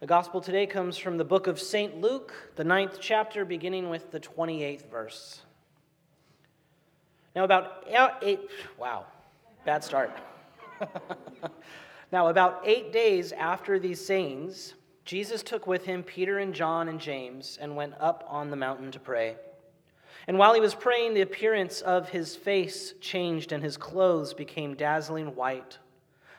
The gospel today comes from the book of St. Luke, the ninth chapter, beginning with the 28th verse. Now, about eight, wow, bad start. now, about eight days after these sayings, Jesus took with him Peter and John and James and went up on the mountain to pray. And while he was praying, the appearance of his face changed and his clothes became dazzling white.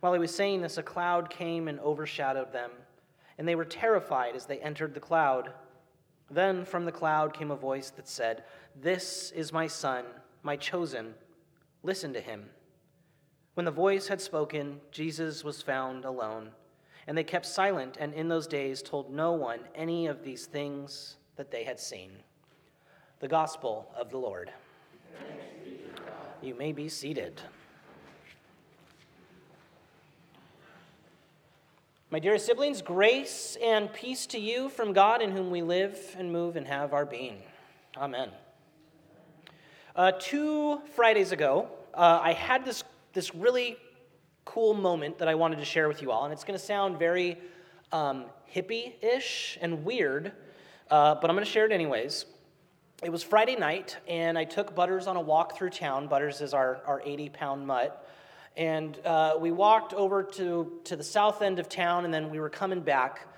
While he was saying this, a cloud came and overshadowed them, and they were terrified as they entered the cloud. Then from the cloud came a voice that said, This is my son, my chosen. Listen to him. When the voice had spoken, Jesus was found alone. And they kept silent, and in those days told no one any of these things that they had seen. The Gospel of the Lord. You may be seated. My dearest siblings, grace and peace to you from God in whom we live and move and have our being. Amen. Uh, two Fridays ago, uh, I had this, this really cool moment that I wanted to share with you all, and it's going to sound very um, hippie ish and weird, uh, but I'm going to share it anyways. It was Friday night, and I took Butters on a walk through town. Butters is our, our 80 pound mutt. And uh, we walked over to, to the south end of town, and then we were coming back.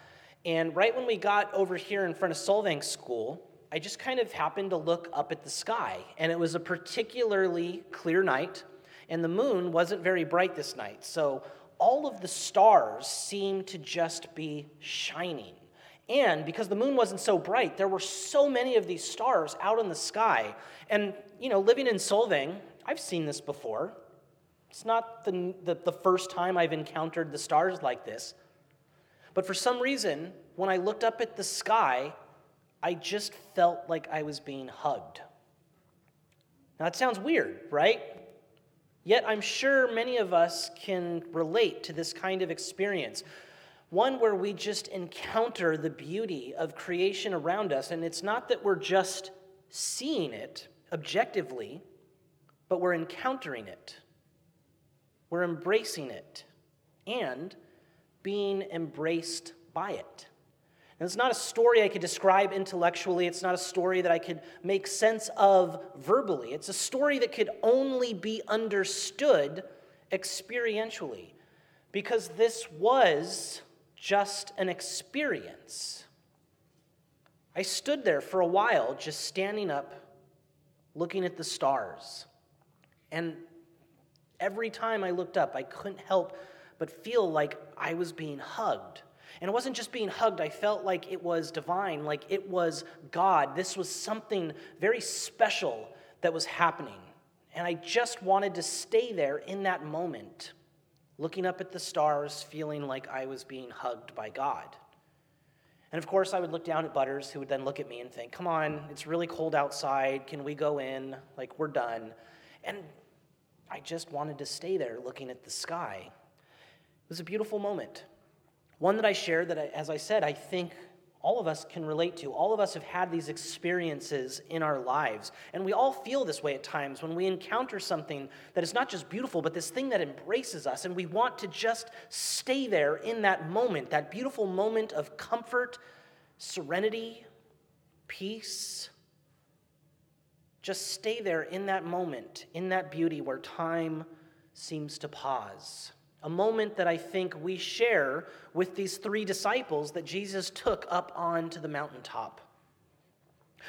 And right when we got over here in front of Solvang School, I just kind of happened to look up at the sky. And it was a particularly clear night, and the moon wasn't very bright this night. So all of the stars seemed to just be shining. And because the moon wasn't so bright, there were so many of these stars out in the sky. And, you know, living in Solvang, I've seen this before. It's not the, the, the, first time I've encountered the stars like this. But for some reason, when I looked up at the sky, I just felt like I was being hugged. Now, that sounds weird, right? Yet I'm sure many of us can relate to this kind of experience. One where we just encounter the beauty of creation around us, and it's not that we're just seeing it objectively, but we're encountering it. We're embracing it and being embraced by it. And it's not a story I could describe intellectually. It's not a story that I could make sense of verbally. It's a story that could only be understood experientially because this was just an experience. I stood there for a while, just standing up, looking at the stars. And Every time I looked up, I couldn't help but feel like I was being hugged. And it wasn't just being hugged, I felt like it was divine, like it was God. This was something very special that was happening. And I just wanted to stay there in that moment, looking up at the stars, feeling like I was being hugged by God. And of course, I would look down at Butters, who would then look at me and think, Come on, it's really cold outside. Can we go in? Like, we're done. And I just wanted to stay there looking at the sky. It was a beautiful moment. One that I share that, I, as I said, I think all of us can relate to. All of us have had these experiences in our lives. And we all feel this way at times when we encounter something that is not just beautiful, but this thing that embraces us. And we want to just stay there in that moment, that beautiful moment of comfort, serenity, peace, just stay there in that moment, in that beauty where time seems to pause. A moment that I think we share with these three disciples that Jesus took up onto the mountaintop.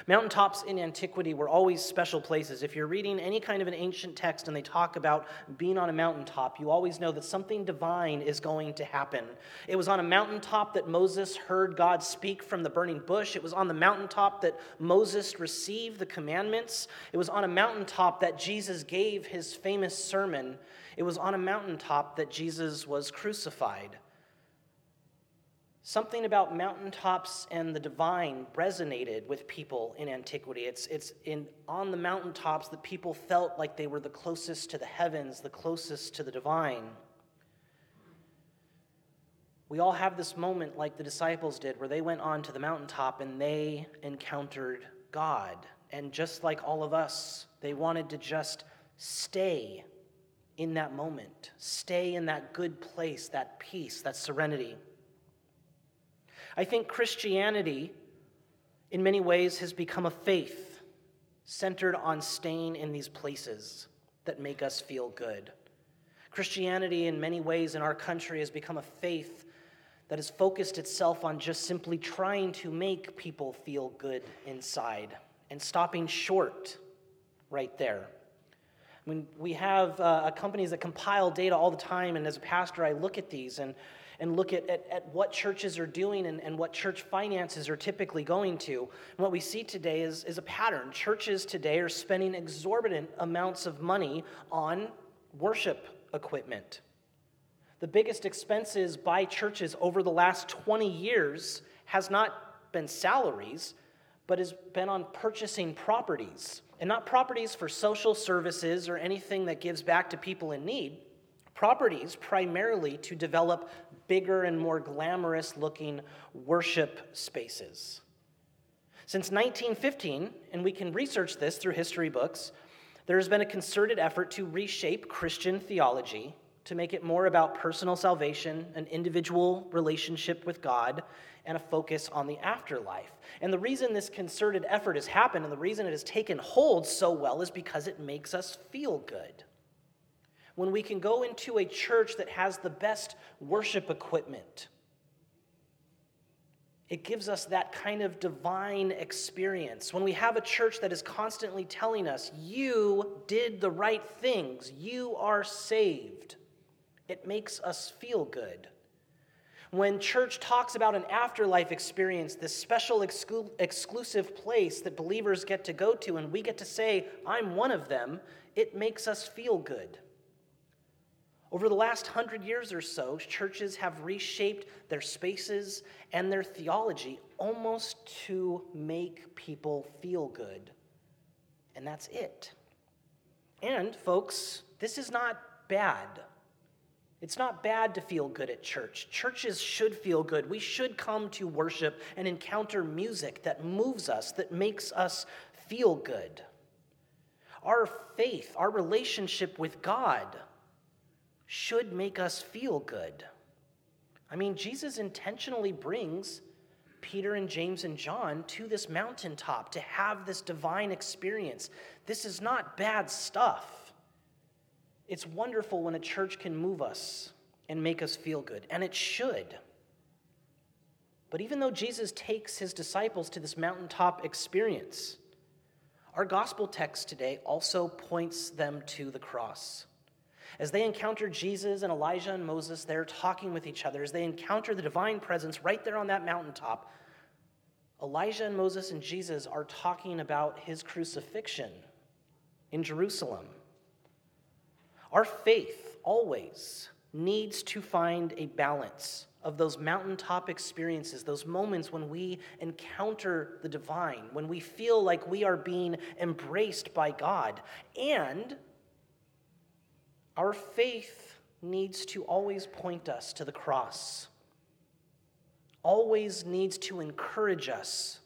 Mountaintops in antiquity were always special places. If you're reading any kind of an ancient text and they talk about being on a mountaintop, you always know that something divine is going to happen. It was on a mountaintop that Moses heard God speak from the burning bush. It was on the mountaintop that Moses received the commandments. It was on a mountaintop that Jesus gave his famous sermon. It was on a mountaintop that Jesus was crucified. Something about mountaintops and the divine resonated with people in antiquity. It's, it's in, on the mountaintops that people felt like they were the closest to the heavens, the closest to the divine. We all have this moment like the disciples did, where they went on to the mountaintop and they encountered God. And just like all of us, they wanted to just stay in that moment, stay in that good place, that peace, that serenity. I think Christianity, in many ways, has become a faith centered on staying in these places that make us feel good. Christianity, in many ways, in our country, has become a faith that has focused itself on just simply trying to make people feel good inside and stopping short right there. I mean, we have uh, companies that compile data all the time, and as a pastor, I look at these and and look at, at, at what churches are doing and, and what church finances are typically going to. And what we see today is, is a pattern. Churches today are spending exorbitant amounts of money on worship equipment. The biggest expenses by churches over the last 20 years has not been salaries, but has been on purchasing properties. And not properties for social services or anything that gives back to people in need, properties primarily to develop bigger and more glamorous looking worship spaces. Since 1915, and we can research this through history books, there has been a concerted effort to reshape Christian theology to make it more about personal salvation, an individual relationship with God, and a focus on the afterlife. And the reason this concerted effort has happened and the reason it has taken hold so well is because it makes us feel good when we can go into a church that has the best worship equipment. It gives us that kind of divine experience. When we have a church that is constantly telling us, you did the right things, you are saved, it makes us feel good. When church talks about an afterlife experience, this special exclu- exclusive place that believers get to go to, and we get to say, I'm one of them, it makes us feel good. Over the last hundred years or so, churches have reshaped their spaces and their theology almost to make people feel good. And that's it. And, folks, this is not bad. It's not bad to feel good at church. Churches should feel good. We should come to worship and encounter music that moves us, that makes us feel good. Our faith, our relationship with God, should make us feel good. I mean, Jesus intentionally brings Peter and James and John to this mountaintop to have this divine experience. This is not bad stuff. It's wonderful when a church can move us and make us feel good, and it should. But even though Jesus takes his disciples to this mountaintop experience, our gospel text today also points them to the cross. As they encounter Jesus and Elijah and Moses, they're talking with each other. As they encounter the divine presence right there on that mountaintop, Elijah and Moses and Jesus are talking about his crucifixion in Jerusalem. Our faith always needs to find a balance of those mountaintop experiences, those moments when we encounter the divine, when we feel like we are being embraced by God, and our faith needs to always point us to the cross, always needs to encourage us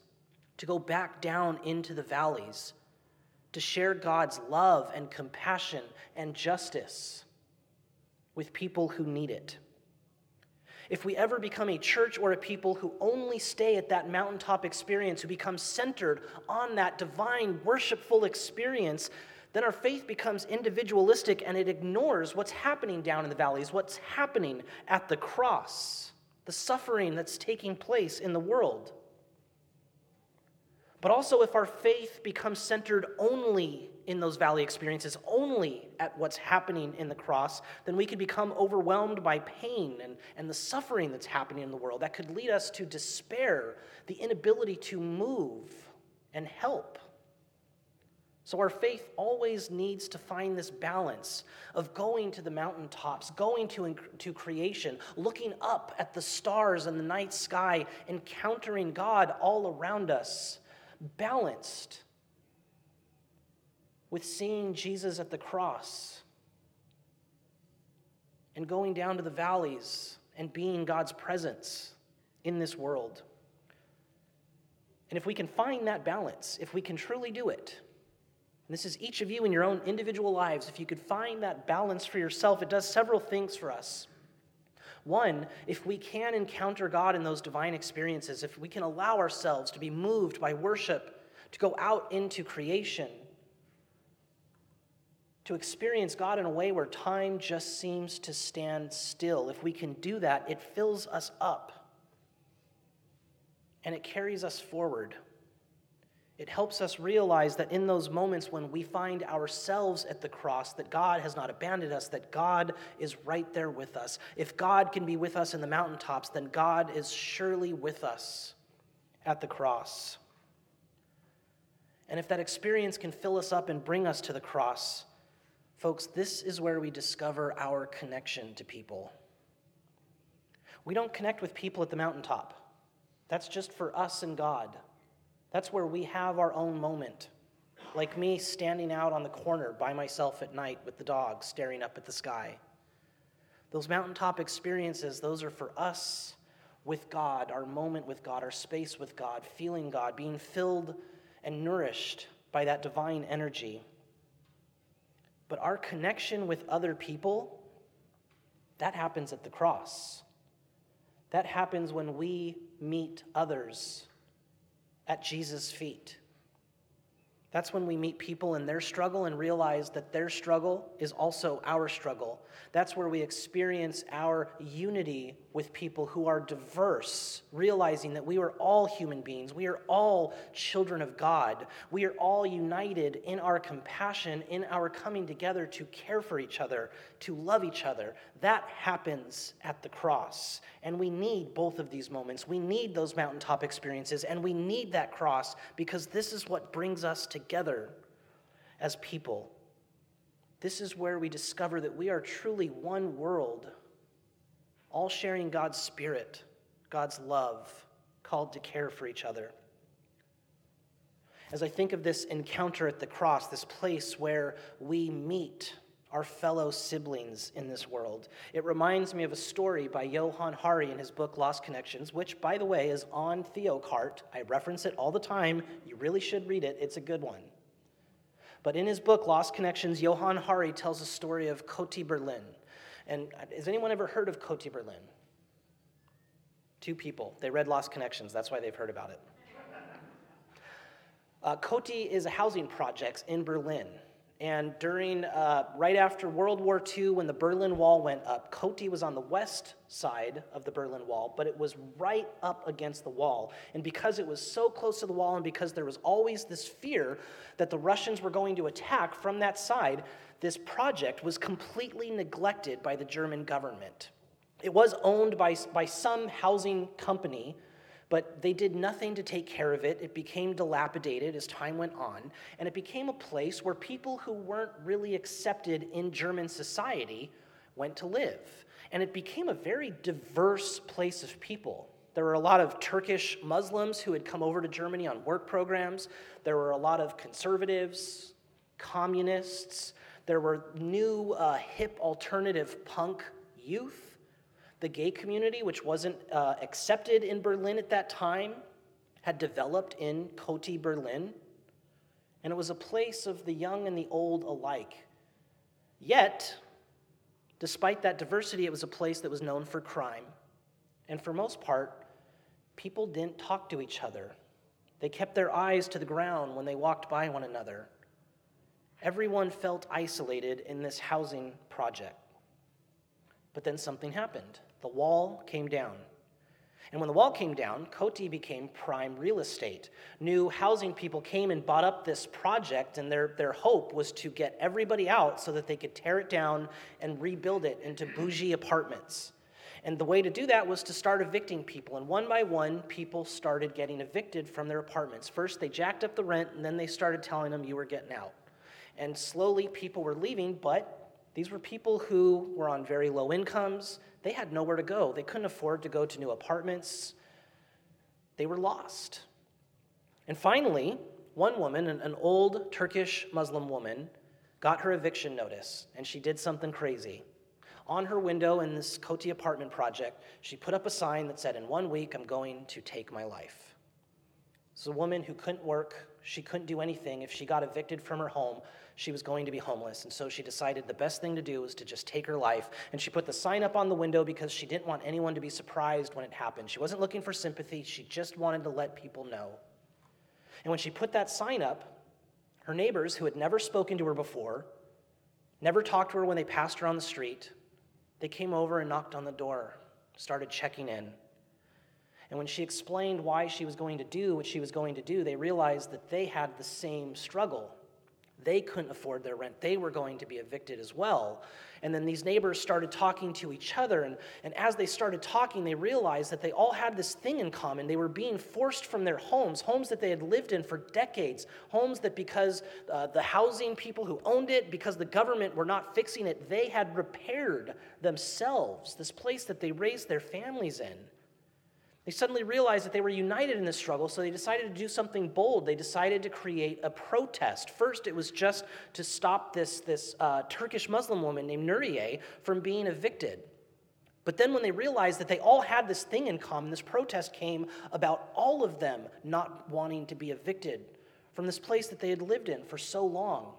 to go back down into the valleys, to share God's love and compassion and justice with people who need it. If we ever become a church or a people who only stay at that mountaintop experience, who become centered on that divine, worshipful experience, then our faith becomes individualistic and it ignores what's happening down in the valleys, what's happening at the cross, the suffering that's taking place in the world. But also, if our faith becomes centered only in those valley experiences, only at what's happening in the cross, then we could become overwhelmed by pain and, and the suffering that's happening in the world. That could lead us to despair, the inability to move and help. So, our faith always needs to find this balance of going to the mountaintops, going to, to creation, looking up at the stars and the night sky, encountering God all around us, balanced with seeing Jesus at the cross and going down to the valleys and being God's presence in this world. And if we can find that balance, if we can truly do it, and this is each of you in your own individual lives. If you could find that balance for yourself, it does several things for us. One, if we can encounter God in those divine experiences, if we can allow ourselves to be moved by worship, to go out into creation, to experience God in a way where time just seems to stand still, if we can do that, it fills us up and it carries us forward. It helps us realize that in those moments when we find ourselves at the cross, that God has not abandoned us, that God is right there with us. If God can be with us in the mountaintops, then God is surely with us at the cross. And if that experience can fill us up and bring us to the cross, folks, this is where we discover our connection to people. We don't connect with people at the mountaintop, that's just for us and God. That's where we have our own moment. Like me standing out on the corner by myself at night with the dog staring up at the sky. Those mountaintop experiences, those are for us with God, our moment with God, our space with God, feeling God, being filled and nourished by that divine energy. But our connection with other people, that happens at the cross. That happens when we meet others at Jesus' feet. That's when we meet people in their struggle and realize that their struggle is also our struggle. That's where we experience our unity with people who are diverse, realizing that we are all human beings. We are all children of God. We are all united in our compassion, in our coming together to care for each other, to love each other. That happens at the cross. And we need both of these moments. We need those mountaintop experiences, and we need that cross because this is what brings us together as people. This is where we discover that we are truly one world, all sharing God's Spirit, God's love, called to care for each other. As I think of this encounter at the cross, this place where we meet our fellow siblings in this world. It reminds me of a story by Johann Hari in his book Lost Connections, which, by the way, is on Theocart. I reference it all the time. You really should read it, it's a good one. But in his book Lost Connections, Johann Hari tells a story of Kotti Berlin. And has anyone ever heard of Kotti Berlin? Two people. They read Lost Connections, that's why they've heard about it. Uh, is a housing project in Berlin and during, uh, right after World War II, when the Berlin Wall went up, Kotti was on the west side of the Berlin Wall, but it was right up against the wall. And because it was so close to the wall, and because there was always this fear that the Russians were going to attack from that side, this project was completely neglected by the German government. It was owned by, by some housing company but they did nothing to take care of it. It became dilapidated as time went on, and it became a place where people who weren't really accepted in German society went to live. And it became a very diverse place of people. There were a lot of Turkish Muslims who had come over to Germany on work programs. There were a lot of conservatives, communists. There were new uh, hip alternative punk youth. The gay community, which wasn't uh, accepted in Berlin at that time, had developed in Kotti, Berlin, and it was a place of the young and the old alike. Yet, despite that diversity, it was a place that was known for crime. And for most part, people didn't talk to each other. They kept their eyes to the ground when they walked by one another. Everyone felt isolated in this housing project. But then something happened. The wall came down. And when the wall came down, Kotti became prime real estate. New housing people came and bought up this project, and their, their hope was to get everybody out so that they could tear it down and rebuild it into bougie apartments. And the way to do that was to start evicting people. And one by one, people started getting evicted from their apartments. First, they jacked up the rent, and then they started telling them you were getting out. And slowly, people were leaving, but these were people who were on very low incomes. They had nowhere to go. They couldn't afford to go to new apartments. They were lost. And finally, one woman, an old Turkish Muslim woman, got her eviction notice, and she did something crazy. On her window in this Kotti apartment project, she put up a sign that said, In one week, I'm going to take my life. It's a woman who couldn't work, she couldn't do anything. If she got evicted from her home, she was going to be homeless. And so she decided the best thing to do was to just take her life. And she put the sign up on the window because she didn't want anyone to be surprised when it happened. She wasn't looking for sympathy, she just wanted to let people know. And when she put that sign up, her neighbors, who had never spoken to her before, never talked to her when they passed her on the street, they came over and knocked on the door, started checking in. And when she explained why she was going to do what she was going to do, they realized that they had the same struggle. They couldn't afford their rent. They were going to be evicted as well. And then these neighbors started talking to each other. And, and as they started talking, they realized that they all had this thing in common. They were being forced from their homes, homes that they had lived in for decades, homes that because uh, the housing people who owned it, because the government were not fixing it, they had repaired themselves, this place that they raised their families in. They suddenly realized that they were united in this struggle, so they decided to do something bold. They decided to create a protest. First, it was just to stop this, this uh, Turkish Muslim woman named Nuriye from being evicted. But then, when they realized that they all had this thing in common, this protest came about all of them not wanting to be evicted from this place that they had lived in for so long.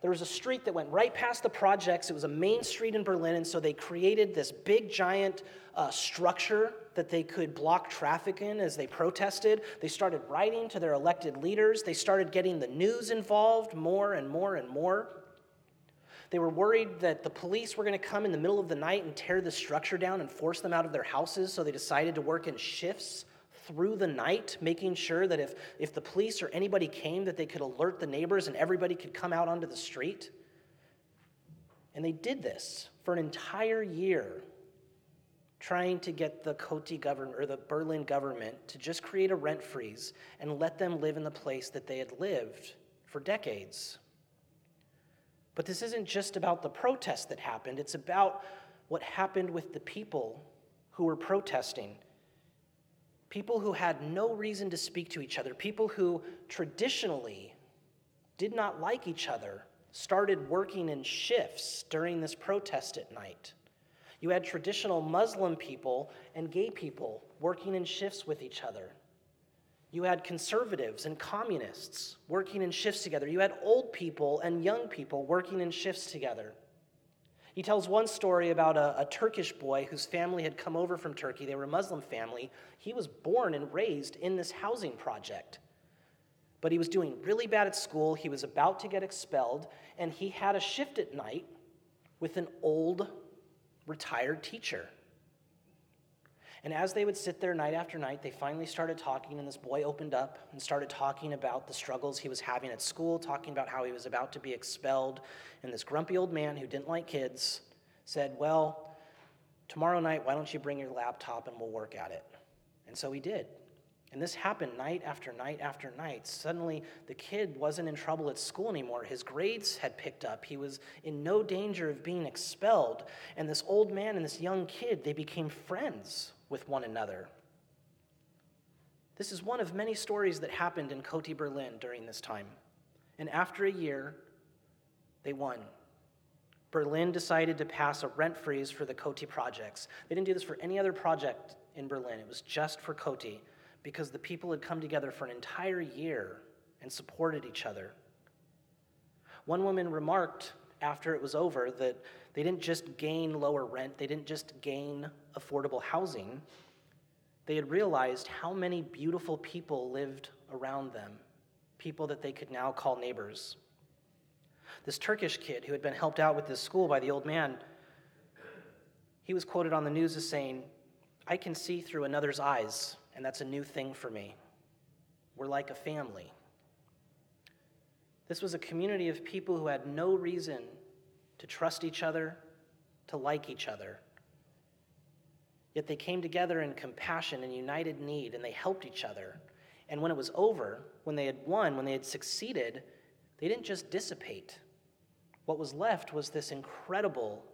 There was a street that went right past the projects. It was a main street in Berlin, and so they created this big, giant uh, structure that they could block traffic in as they protested. They started writing to their elected leaders. They started getting the news involved more and more and more. They were worried that the police were going to come in the middle of the night and tear the structure down and force them out of their houses, so they decided to work in shifts through the night, making sure that if, if the police or anybody came, that they could alert the neighbors and everybody could come out onto the street. And they did this for an entire year, trying to get the Kotti government or the Berlin government to just create a rent freeze and let them live in the place that they had lived for decades. But this isn't just about the protest that happened, it's about what happened with the people who were protesting people who had no reason to speak to each other, people who traditionally did not like each other, started working in shifts during this protest at night. You had traditional Muslim people and gay people working in shifts with each other. You had conservatives and communists working in shifts together. You had old people and young people working in shifts together. He tells one story about a, a, Turkish boy whose family had come over from Turkey. They were a Muslim family. He was born and raised in this housing project. But he was doing really bad at school. He was about to get expelled, and he had a shift at night with an old retired teacher. And as they would sit there night after night, they finally started talking, and this boy opened up and started talking about the struggles he was having at school, talking about how he was about to be expelled. And this grumpy old man who didn't like kids said, Well, tomorrow night, why don't you bring your laptop and we'll work at it? And so he did. And this happened night after night after night. Suddenly, the kid wasn't in trouble at school anymore. His grades had picked up. He was in no danger of being expelled. And this old man and this young kid, they became friends with one another. This is one of many stories that happened in Kotti, Berlin during this time. And after a year, they won. Berlin decided to pass a rent freeze for the Kotti projects. They didn't do this for any other project in Berlin, it was just for Kotti because the people had come together for an entire year and supported each other. One woman remarked after it was over that they didn't just gain lower rent, they didn't just gain affordable housing. They had realized how many beautiful people lived around them, people that they could now call neighbors. This Turkish kid who had been helped out with this school by the old man, he was quoted on the news as saying, I can see through another's eyes, and that's a new thing for me. We're like a family. This was a community of people who had no reason to trust each other, to like each other. Yet they came together in compassion and united need, and they helped each other. And when it was over, when they had won, when they had succeeded, they didn't just dissipate. What was left was this incredible,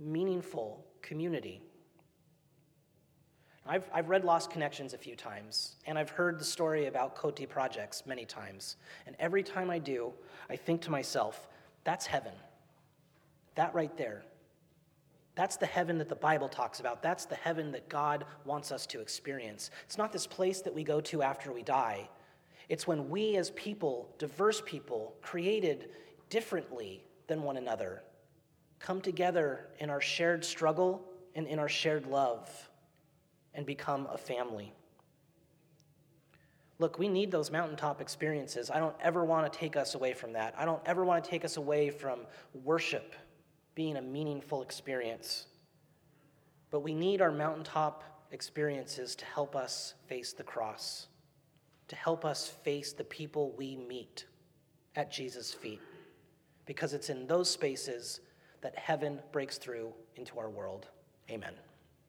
meaningful community. I've, I've read Lost Connections a few times, and I've heard the story about Kotti projects many times. And every time I do, I think to myself, that's heaven. That right there. That's the heaven that the Bible talks about. That's the heaven that God wants us to experience. It's not this place that we go to after we die. It's when we, as people, diverse people, created differently than one another, come together in our shared struggle and in our shared love and become a family. Look, we need those mountaintop experiences. I don't ever want to take us away from that. I don't ever want to take us away from worship being a meaningful experience. But we need our mountaintop experiences to help us face the cross, to help us face the people we meet at Jesus' feet, because it's in those spaces that heaven breaks through into our world. Amen.